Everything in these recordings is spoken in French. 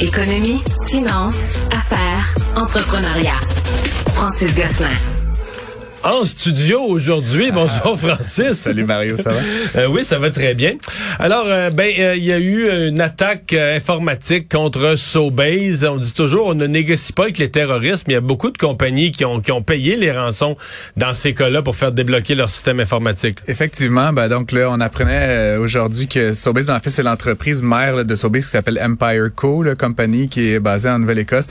Économie, finance, affaires, entrepreneuriat. Francis Gosselin. En studio aujourd'hui. Bonjour Francis. Salut Mario, ça va? Euh, oui, ça va très bien. Alors, euh, ben, euh, il y a eu une attaque informatique contre Sobase. On dit toujours, on ne négocie pas avec les terroristes, mais il y a beaucoup de compagnies qui ont, qui ont payé les rançons dans ces cas-là pour faire débloquer leur système informatique. Effectivement, ben donc là, on apprenait aujourd'hui que Sobase, ben, en fait, c'est l'entreprise mère de Sobase qui s'appelle Empire Co, la compagnie qui est basée en Nouvelle-Écosse,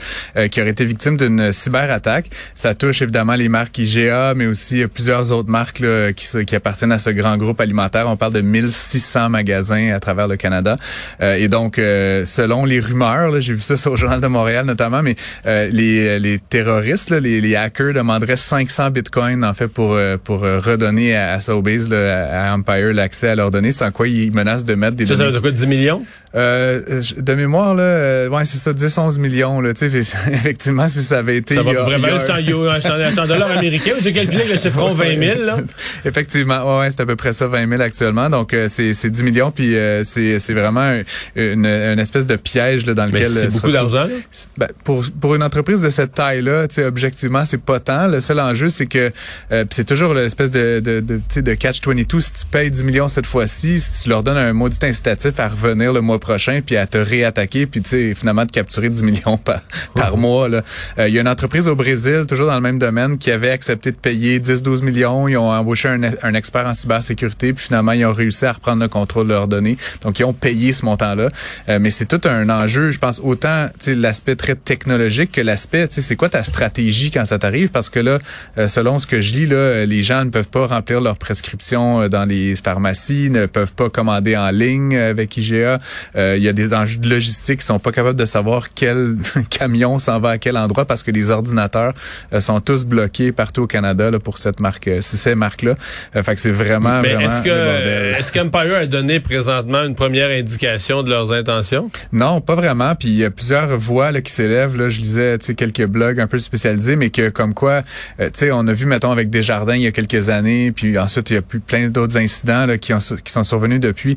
qui aurait été victime d'une cyberattaque. Ça touche évidemment les marques IGA, mais aussi plusieurs autres marques là, qui, qui appartiennent à ce grand groupe alimentaire. On parle de 1600 magasins à travers le Canada. Euh, et donc, euh, selon les rumeurs, j'ai vu ça sur le Journal de Montréal notamment, mais euh, les, les terroristes, là, les, les, hackers demanderaient 500 bitcoins en fait pour pour redonner à, à Sobeys, à Empire, l'accès à leurs données, sans quoi ils menacent de mettre des ça, données. Ça veut quoi, 10 millions? Euh, de mémoire, là, ouais, c'est ça, 10-11 millions. Là, effectivement, si ça avait été... Ça va vraiment juste en, en dollars américains. J'ai calculé que c'est front 20 000. Là. Effectivement, ouais, c'est à peu près ça, 20 000 actuellement. Donc, euh, c'est 10 millions, puis euh, c'est vraiment une, une, espèce de piège là, dans lequel... C'est beaucoup d'argent. Ben, pour, pour une entreprise de cette taille-là, objectivement, c'est pas tant. Le seul enjeu, c'est que c'est toujours l'espèce de, de, de, de catch-22. Si tu payes 10 millions cette fois-ci, si tu leur donnes un maudit incitatif à revenir le mois prochain puis à te réattaquer puis finalement de capturer 10 millions par, par mois là. Il y a une entreprise au Brésil toujours dans le même domaine qui avait accepté de payer 10-12 millions, ils ont embauché un, expert en cybersécurité puis finalement ils ont réussi à reprendre le contrôle de leurs données. Donc ils ont payé ce montant-là. Euh, mais c'est tout un enjeu, je pense autant l'aspect très technologique que l'aspect c'est quoi ta stratégie quand ça t'arrive? Parce que là euh, selon ce que je lis là les gens ne peuvent pas remplir leurs prescriptions dans les pharmacies, ne peuvent pas commander en ligne avec IGA. Euh, il y a des enjeux de logistique qui sont pas capables de savoir quel camion s'en va à quel endroit parce que les ordinateurs euh, sont tous bloqués partout au Canada là, pour cette marque, euh, ces marques-là. fait que c'est vraiment, Mais vraiment est-ce que est-ce qu'Empire a donné présentement une première indication de leurs intentions? Non, pas vraiment. Puis il y a plusieurs voix là, qui s'élèvent. Là, je lisais quelques blogs un peu spécialisés, mais que comme quoi, tu sais, on a vu mettons avec Desjardins il y a quelques années, puis ensuite il y a plus plein d'autres incidents là, qui ont qui sont survenus depuis.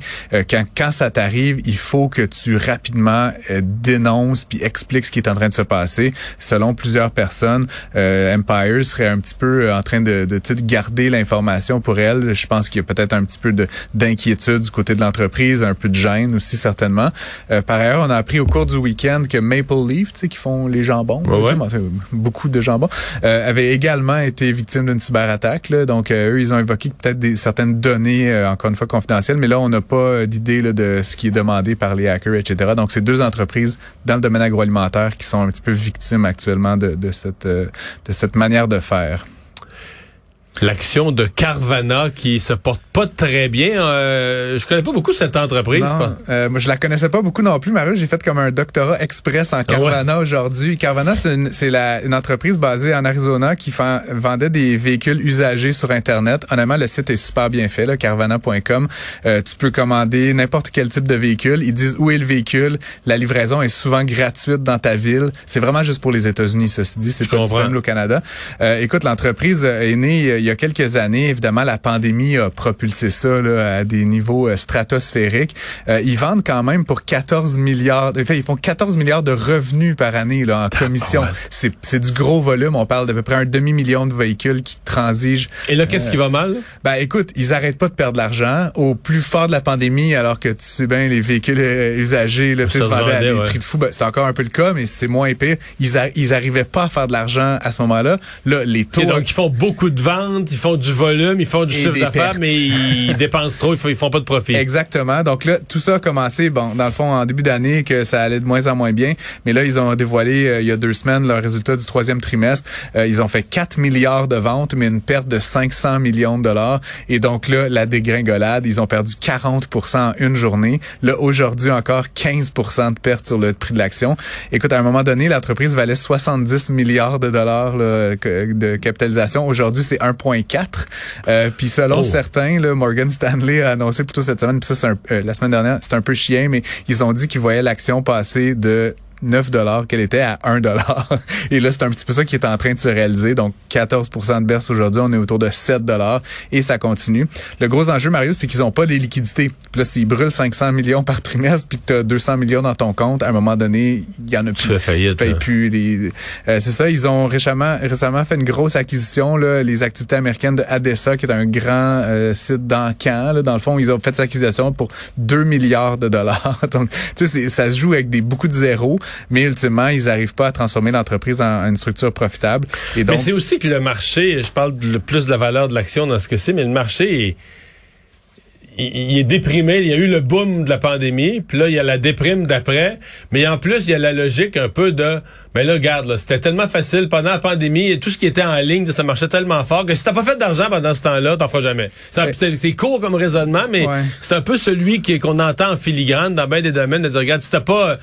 quand quand ça t'arrive, il faut que tu rapidement euh, dénonces puis expliques ce qui est en train de se passer. Selon plusieurs personnes, euh, Empire serait un petit peu euh, en train de, de, de garder l'information pour elle. Je pense qu'il y a peut-être un petit peu d'inquiétude du côté de l'entreprise, un peu de gêne aussi certainement. Euh, par ailleurs, on a appris au cours du week-end que Maple Leaf, tu sais, qui font les jambons, ouais, beaucoup de jambons, euh, avait également été victime d'une cyberattaque. Là. Donc, eux, ils ont évoqué peut-être des certaines données, encore une fois confidentielles, mais là, on n'a pas d'idée de ce qui est demandé par les hackers, etc. Donc, c'est deux entreprises dans le domaine agroalimentaire qui sont un petit peu victimes actuellement de, de cette, euh, de cette manière de faire l'action de Carvana qui se porte pas très bien. Euh, je connais pas beaucoup cette entreprise. Non, euh, moi, je la connaissais pas beaucoup non plus, Marie. J'ai fait comme un doctorat express en Carvana aujourd'hui. Carvana, c'est une, une entreprise basée en Arizona qui vendait des véhicules usagés sur Internet. Honnêtement, le site est super bien fait, carvana.com. Euh, tu peux commander n'importe quel type de véhicule. Ils disent où est le véhicule. La livraison est souvent gratuite dans ta ville. C'est vraiment juste pour les États-Unis, ceci dit. C'est pas disponible au Canada. Euh, écoute, l'entreprise est née il y a quelques années. Évidemment, la pandémie a propulsé ça là, à des niveaux euh, stratosphériques. Euh, ils vendent quand même pour 14 milliards. En fait, ils font 14 milliards de revenus par année là, en commission. C'est, c'est du gros volume. On parle d'à peu près un demi-million de véhicules qui transigent. Et là, qu'est-ce qui va mal? Ben, écoute, ils arrêtent pas de perdre de l'argent. Au plus fort de la pandémie, alors que tu sais bien, les véhicules usagés, là, tu se vendaient à des prix de fou. Ben, c'est encore un peu le cas, mais c'est moins épais. Ils, ils arrivaient pas à faire de l'argent à ce moment-là. Là, les taux. Et donc, ils font beaucoup de ventes, ils font du volume, ils font du chiffre d'affaires, mais ils dépensent trop, ils font pas de profit. Exactement. Donc là, tout ça a commencé, bon, dans le fond, en début d'année, que ça allait de moins en moins bien. Mais là, ils ont dévoilé euh, il y a deux semaines leurs résultats du troisième trimestre. Euh, ils ont fait 4 milliards de ventes, mais une perte de 500 millions de dollars. Et donc là, la dégringolade, ils ont perdu 40% en une journée. Là, aujourd'hui, encore 15% de perte sur le prix de l'action. Écoute, à un moment donné, l'entreprise valait 70 milliards de dollars de capitalisation. Aujourd'hui, c'est 1,4. Euh, puis selon Oh. certains, là, Morgan Stanley a annoncé plutôt cette semaine, puis ça c'est un- euh, la semaine dernière, c'est un peu chien, mais ils ont dit qu'ils voyaient l'action passer de 9 dollars qu'elle était à 1 dollar. Et là, c'est un petit peu ça qui est en train de se réaliser. Donc, 14% de baisse aujourd'hui. On est autour de 7 dollars et ça continue. Le gros enjeu, Mario, c'est qu'ils ont pas les liquidités. Puis là, s'ils brûlent 500 millions par trimestre puis que tu as 200 millions dans ton compte, à un moment donné, il y en a plus. Tu, faillite, payes plus. Les... Euh, c'est ça, ils ont récemment, récemment fait une grosse acquisition, là, les activités américaines de Adessa, qui est un grand euh, site dans Caen. Là, dans le fond, ils ont fait cette acquisition pour 2 milliards de dollars. Donc, tu sais, ça se joue avec des beaucoup de zéros, mais ultimement, ils n'arrivent pas à transformer l'entreprise en, une structure profitable. Et donc, mais c'est aussi que le marché, je parle le plus de la valeur de l'action dans ce que c'est, mais le marché est il, est déprimé. Il y a eu le boom de la pandémie, puis là, il y a la déprime d'après. Mais en plus, il y a la logique un peu de... Mais là, regarde, c'était tellement facile pendant la pandémie, et tout ce qui était en ligne, ça marchait tellement fort que si t'as pas fait d'argent pendant ce temps-là, t'en feras jamais. C'est court comme raisonnement, mais c'est un peu celui qu'on entend en filigrane dans bien des domaines, de dire, regarde, si t'as pas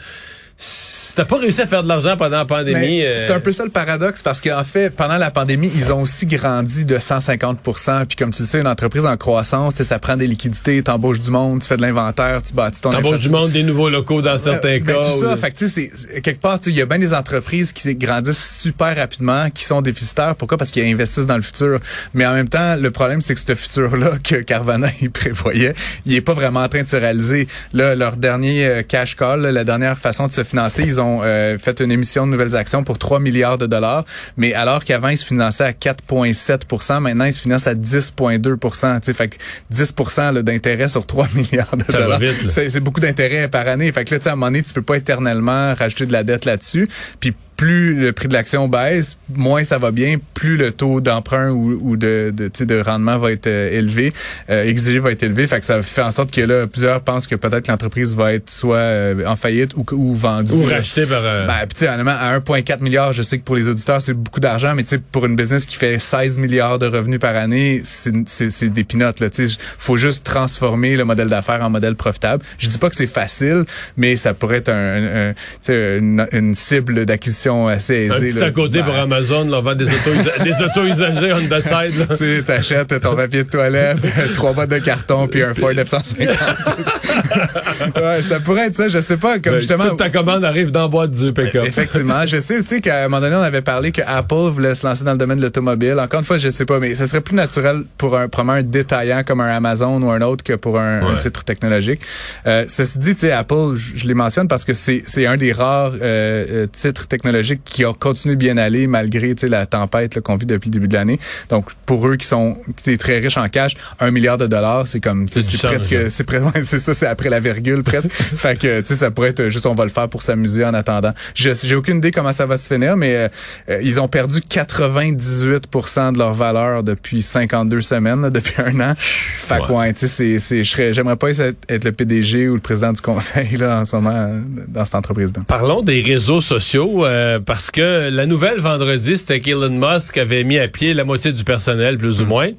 si t'as pas réussi à faire de l'argent pendant la pandémie. Euh, c'est un peu ça le paradoxe parce qu'en fait, pendant la pandémie, ils ont aussi grandi de 150% Puis comme tu le sais, une entreprise en croissance, ça prend des liquidités, t'embauches du monde, tu fais de l'inventaire, tu bâtis ton T'embauches du monde, des nouveaux locaux dans certains ben, cas. tout ça, fait tu sais, quelque part, il y a bien des entreprises qui grandissent super rapidement, qui sont déficitaires. Pourquoi? Parce qu'ils investissent dans le futur. Mais en même temps, le problème, c'est que ce futur-là que Carvana il prévoyait, il est pas vraiment en train de se réaliser. Là, leur dernier euh, cash call, la dernière façon de se financer. Ils ont euh, fait une émission de nouvelles actions pour 3 milliards de dollars, mais alors qu'avant, ils se finançaient à 4,7% maintenant, ils se financent à 10,2% Fait que 10% d'intérêt sur 3 milliards de dollars. C'est beaucoup d'intérêt par année. Fait que là, à un moment donné, tu peux pas éternellement rajouter de la dette là-dessus. Puis plus le prix de l'action baisse, moins ça va bien, plus le taux d'emprunt ou, ou, de, de, de rendement va être euh, élevé, euh, exigé va être élevé. Fait que ça fait en sorte que là, plusieurs pensent que peut-être l'entreprise va être soit euh, en faillite ou, ou vendue. Ou rachetée par... Euh... Ben, tu à 1,4 milliard, je sais que pour les auditeurs, c'est beaucoup d'argent, mais pour une business qui fait 16 milliards de revenus par année, c'est des pinottes. Il faut juste transformer le modèle d'affaires en modèle profitable. Je dis pas que c'est facile, mais ça pourrait être un, un, une, une cible d'acquisition assez aisée. Petit à côté pour Amazon, là, vend des autos, des autos usagées on the side. Tu sais, t'achètes ton papier de toilette, trois boîtes de carton puis un Ford 950. ouais, ça pourrait être ça, je sais pas, comme ben, justement. Toute ta commande arrive dans la boîte du pick-up. Effectivement, je sais, tu sais qu'à un moment donné, on avait parlé que Apple voulait se lancer dans le domaine de l'automobile. Encore une fois, je sais pas, mais ce serait plus naturel pour un, un détaillant comme un Amazon ou un autre que pour un, titre technologique. Euh, ceci dit, tu sais, Apple, je, les mentionne parce que c'est un des rares euh, euh titres technologiques qui a continué bien aller malgré la tempête qu'on vit depuis le début de l'année. Donc pour eux qui sont qui très riches en cash, un milliard de dollars, c'est comme c'est presque c'est presque c'est ça, c'est après la virgule presque. fait que tu sais ça pourrait être juste on va le faire pour s'amuser en attendant. Je j'ai aucune idée comment ça va se finir, mais euh, ils ont perdu 98% de leur valeur depuis 52 semaines, depuis un an. Fait que ouais, tu sais c'est c'est j'aimerais pas être le PDG ou le président du conseil là en ce moment dans cette entreprise là. Parlons des réseaux sociaux. Euh, euh, parce que la nouvelle vendredi, c'était qu'Elon Musk avait mis à pied la moitié du personnel, plus ou mm. moins.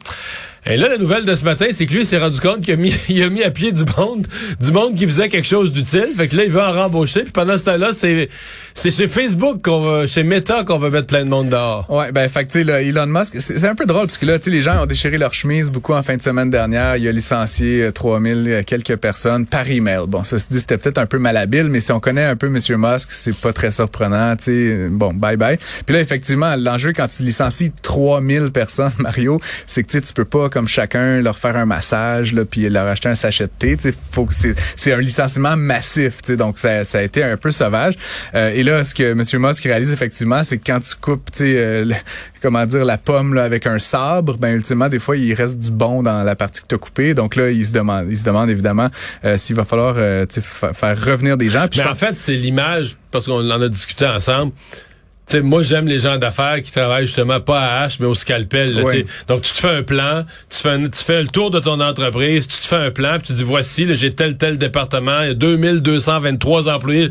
Et là, la nouvelle de ce matin, c'est que lui s'est rendu compte qu'il a mis, a mis à pied du monde, du monde qui faisait quelque chose d'utile. Fait que là, il veut en rembaucher. Puis pendant ce temps-là, c'est, c'est chez Facebook qu'on va, chez Meta qu'on va mettre plein de monde dehors. Ouais, ben, fait que, sais, Elon Musk, c'est un peu drôle parce que là, tu sais, les gens ont déchiré leur chemise beaucoup en fin de semaine dernière. Il a licencié 3000 euh, euh, quelques personnes par email. Bon, ça se dit, c'était peut-être un peu malhabile, mais si on connaît un peu Monsieur Musk, c'est pas très surprenant, tu sais. Bon, bye bye. Puis là, effectivement, l'enjeu quand tu licencies 3000 personnes, Mario, c'est que, tu peux pas, comme chacun leur faire un massage là puis leur acheter un sachet de thé faut que c'est c'est un licenciement massif tu donc ça, ça a été un peu sauvage. Euh, et là ce que monsieur Musk réalise effectivement c'est que quand tu coupes euh, comment dire la pomme là avec un sabre ben ultimement des fois il reste du bon dans la partie que tu as coupée. Donc là il se demande il se demande évidemment euh, s'il va falloir faire revenir des gens. Puis Mais en fait c'est l'image parce qu'on en a discuté ensemble sais, moi, j'aime les gens d'affaires qui travaillent justement pas à hache, mais au scalpel. Là, Donc, tu te fais un plan, tu fais, tu fais le tour de ton entreprise, tu te fais un plan, puis tu dis, voici, j'ai tel, tel département, il y a 2223 employés.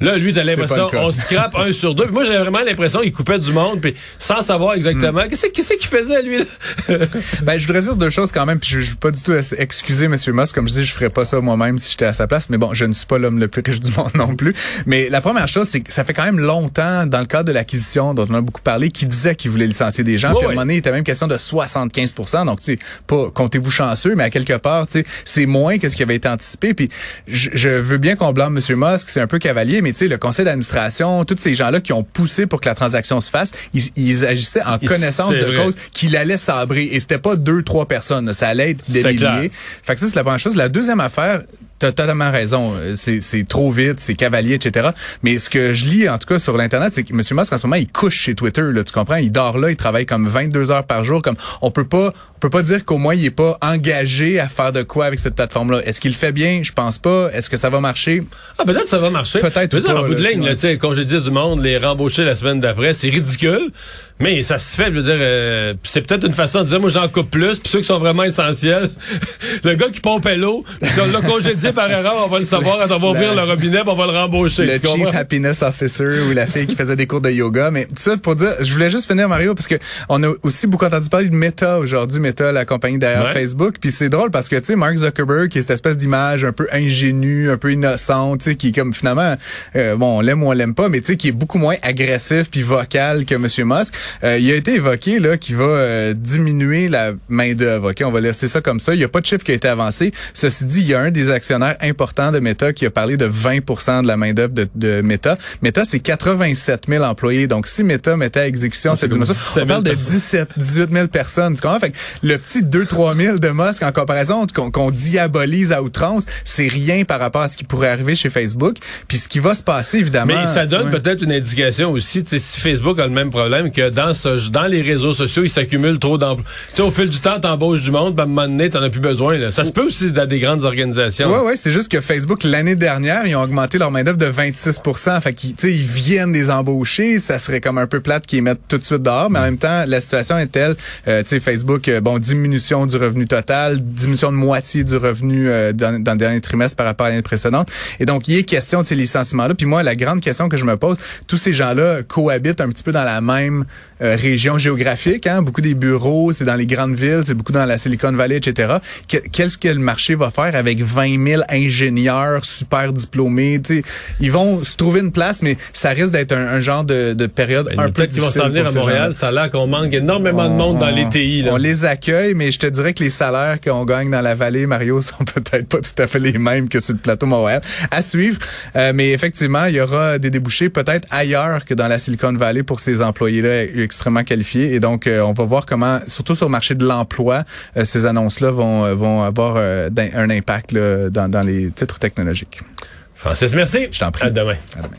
Là, lui, t'as l'impression, on scrape un sur deux. moi, j'avais vraiment l'impression qu'il coupait du monde, puis sans savoir exactement. Hmm. Qu'est-ce qu'est-ce qu'il faisait, lui? Là? ben, je voudrais dire deux choses quand même, puis je ne veux pas du tout excuser M. Moss. Comme je dis, je ferais pas ça moi-même si j'étais à sa place. Mais bon, je ne suis pas l'homme le plus riche du monde non plus. Mais la première chose, c'est que ça fait quand même longtemps, dans le cadre de l'acquisition dont on a beaucoup parlé qui disait qu'il voulait licencier des gens. Puis à un moment donné, il était même question de 75 Donc, tu sais, pas comptez-vous chanceux, mais à quelque part, tu sais, c'est moins que ce qui avait été anticipé. Puis je, je veux bien qu'on blâme M. Musk, c'est un peu cavalier, mais tu sais, le conseil d'administration, tous ces gens-là qui ont poussé pour que la transaction se fasse, ils, ils agissaient en Et connaissance de vrai. cause qu'il allait sabrer. Et c'était pas deux, trois personnes. Ça allait être des clair. milliers. Fait que ça, c'est la première chose. La deuxième affaire, T'as totalement raison. C'est, c'est trop vite, c'est cavalier, etc. Mais ce que je lis, en tout cas, sur l'Internet, c'est que M. Musk, en ce moment, il couche chez Twitter, là, tu comprends? Il dort là, il travaille comme 22 heures par jour. Comme, on peut pas, on peut pas dire qu'au moins, il est pas engagé à faire de quoi avec cette plateforme-là. Est-ce qu'il le fait bien? Je pense pas. Est-ce que ça va marcher? Ah, peut-être ça va marcher. Peut-être Je pas, en bout de ligne, tu là, tu sais, congédier du monde, les rembaucher la semaine d'après, c'est ridicule. Mais ça se fait, je veux dire, euh, c'est peut-être une façon de dire, moi j'en coupe plus, puis ceux qui sont vraiment essentiels, le gars qui pompe l'eau, si on l'a congédié par erreur, on va le savoir quand on va ouvrir le robinet, on va le rembaucher. le Chief comprends? Happiness Officer ou la fille qui faisait des cours de yoga. Mais tout ça pour dire, je voulais juste finir, Mario, parce que on a aussi beaucoup entendu parler de Meta aujourd'hui, Meta, la compagnie derrière Ouais. Facebook. Puis c'est drôle parce que, tu sais, Mark Zuckerberg, qui est cette espèce d'image un peu ingénue, un peu innocente, tu sais, qui est comme finalement, euh, bon, on l'aime ou on l'aime pas, mais tu sais, qui est beaucoup moins agressif puis vocal que Monsieur Musk. Euh, il a été évoqué, là, qu'il va euh, diminuer la main d'œuvre. OK, on va laisser ça comme ça. Il n'y a pas de chiffre qui a été avancé. Ceci dit, il y a un des actionnaires importants de Meta qui a parlé de 20 de la main d'œuvre de, de Meta. Meta, c'est 87 000 employés. Donc, si Meta mettait à exécution cette comme dimension, 17 on 000 parle de personnes. 17, 18 000 personnes. Tu comprends? Fait que le petit 2-3 000 de Musk en comparaison qu'on qu'on diabolise à outrance, c'est rien par rapport à ce qui pourrait arriver chez Facebook. Puis ce qui va se passer, évidemment. Mais ça donne ouais. peut-être une indication aussi, si Facebook a le même problème, que dans dans les réseaux sociaux, il s'accumule trop d'emplois. Tu sais, au fil du temps, t'embauches du monde, puis à un moment donné, t'en as plus besoin. Là. Ça se peut aussi dans des grandes organisations. Ouais, ouais, c'est juste que Facebook, l'année dernière, ils ont augmenté leur main-d'œuvre de 26% Fait qu'ils, ils viennent des embaucher. Ça serait comme un peu plate qu'ils mettent tout de suite dehors. Mais en même temps, la situation est telle, euh, tu sais, Facebook, euh, bon, diminution du revenu total, diminution de moitié du revenu euh, dans, dans le dernier trimestre par rapport à l'année précédente. Et donc, il est question de ces licenciements-là. Puis moi, la grande question que je me pose, tous ces gens-là cohabitent un petit peu dans la même euh, région géographique. Hein? Beaucoup des bureaux, c'est dans les grandes villes, c'est beaucoup dans la Silicon Valley, etc. Que- Qu'est-ce que le marché va faire avec 20 000 ingénieurs super diplômés? Tu sais, ils vont se trouver une place, mais ça risque d'être un, un genre de, de période Ben, un peu Peut-être qu'ils vont difficile s'en venir à Montréal. Ça a l'air qu'on manque énormément de monde dans les TI. Là. On les accueille, mais je te dirais que les salaires qu'on gagne dans la vallée, Mario, sont peut-être pas tout à fait les mêmes que sur le plateau Montréal. À suivre. Euh, mais effectivement, il y aura des débouchés peut-être ailleurs que dans la Silicon Valley pour ces employés-là extrêmement qualifiés. Et donc, euh, on va voir comment, surtout sur le marché de l'emploi, euh, ces annonces-là vont, euh, vont avoir euh, un impact là, dans, dans les titres technologiques. Francis, merci. Je t'en prie. À demain. À demain.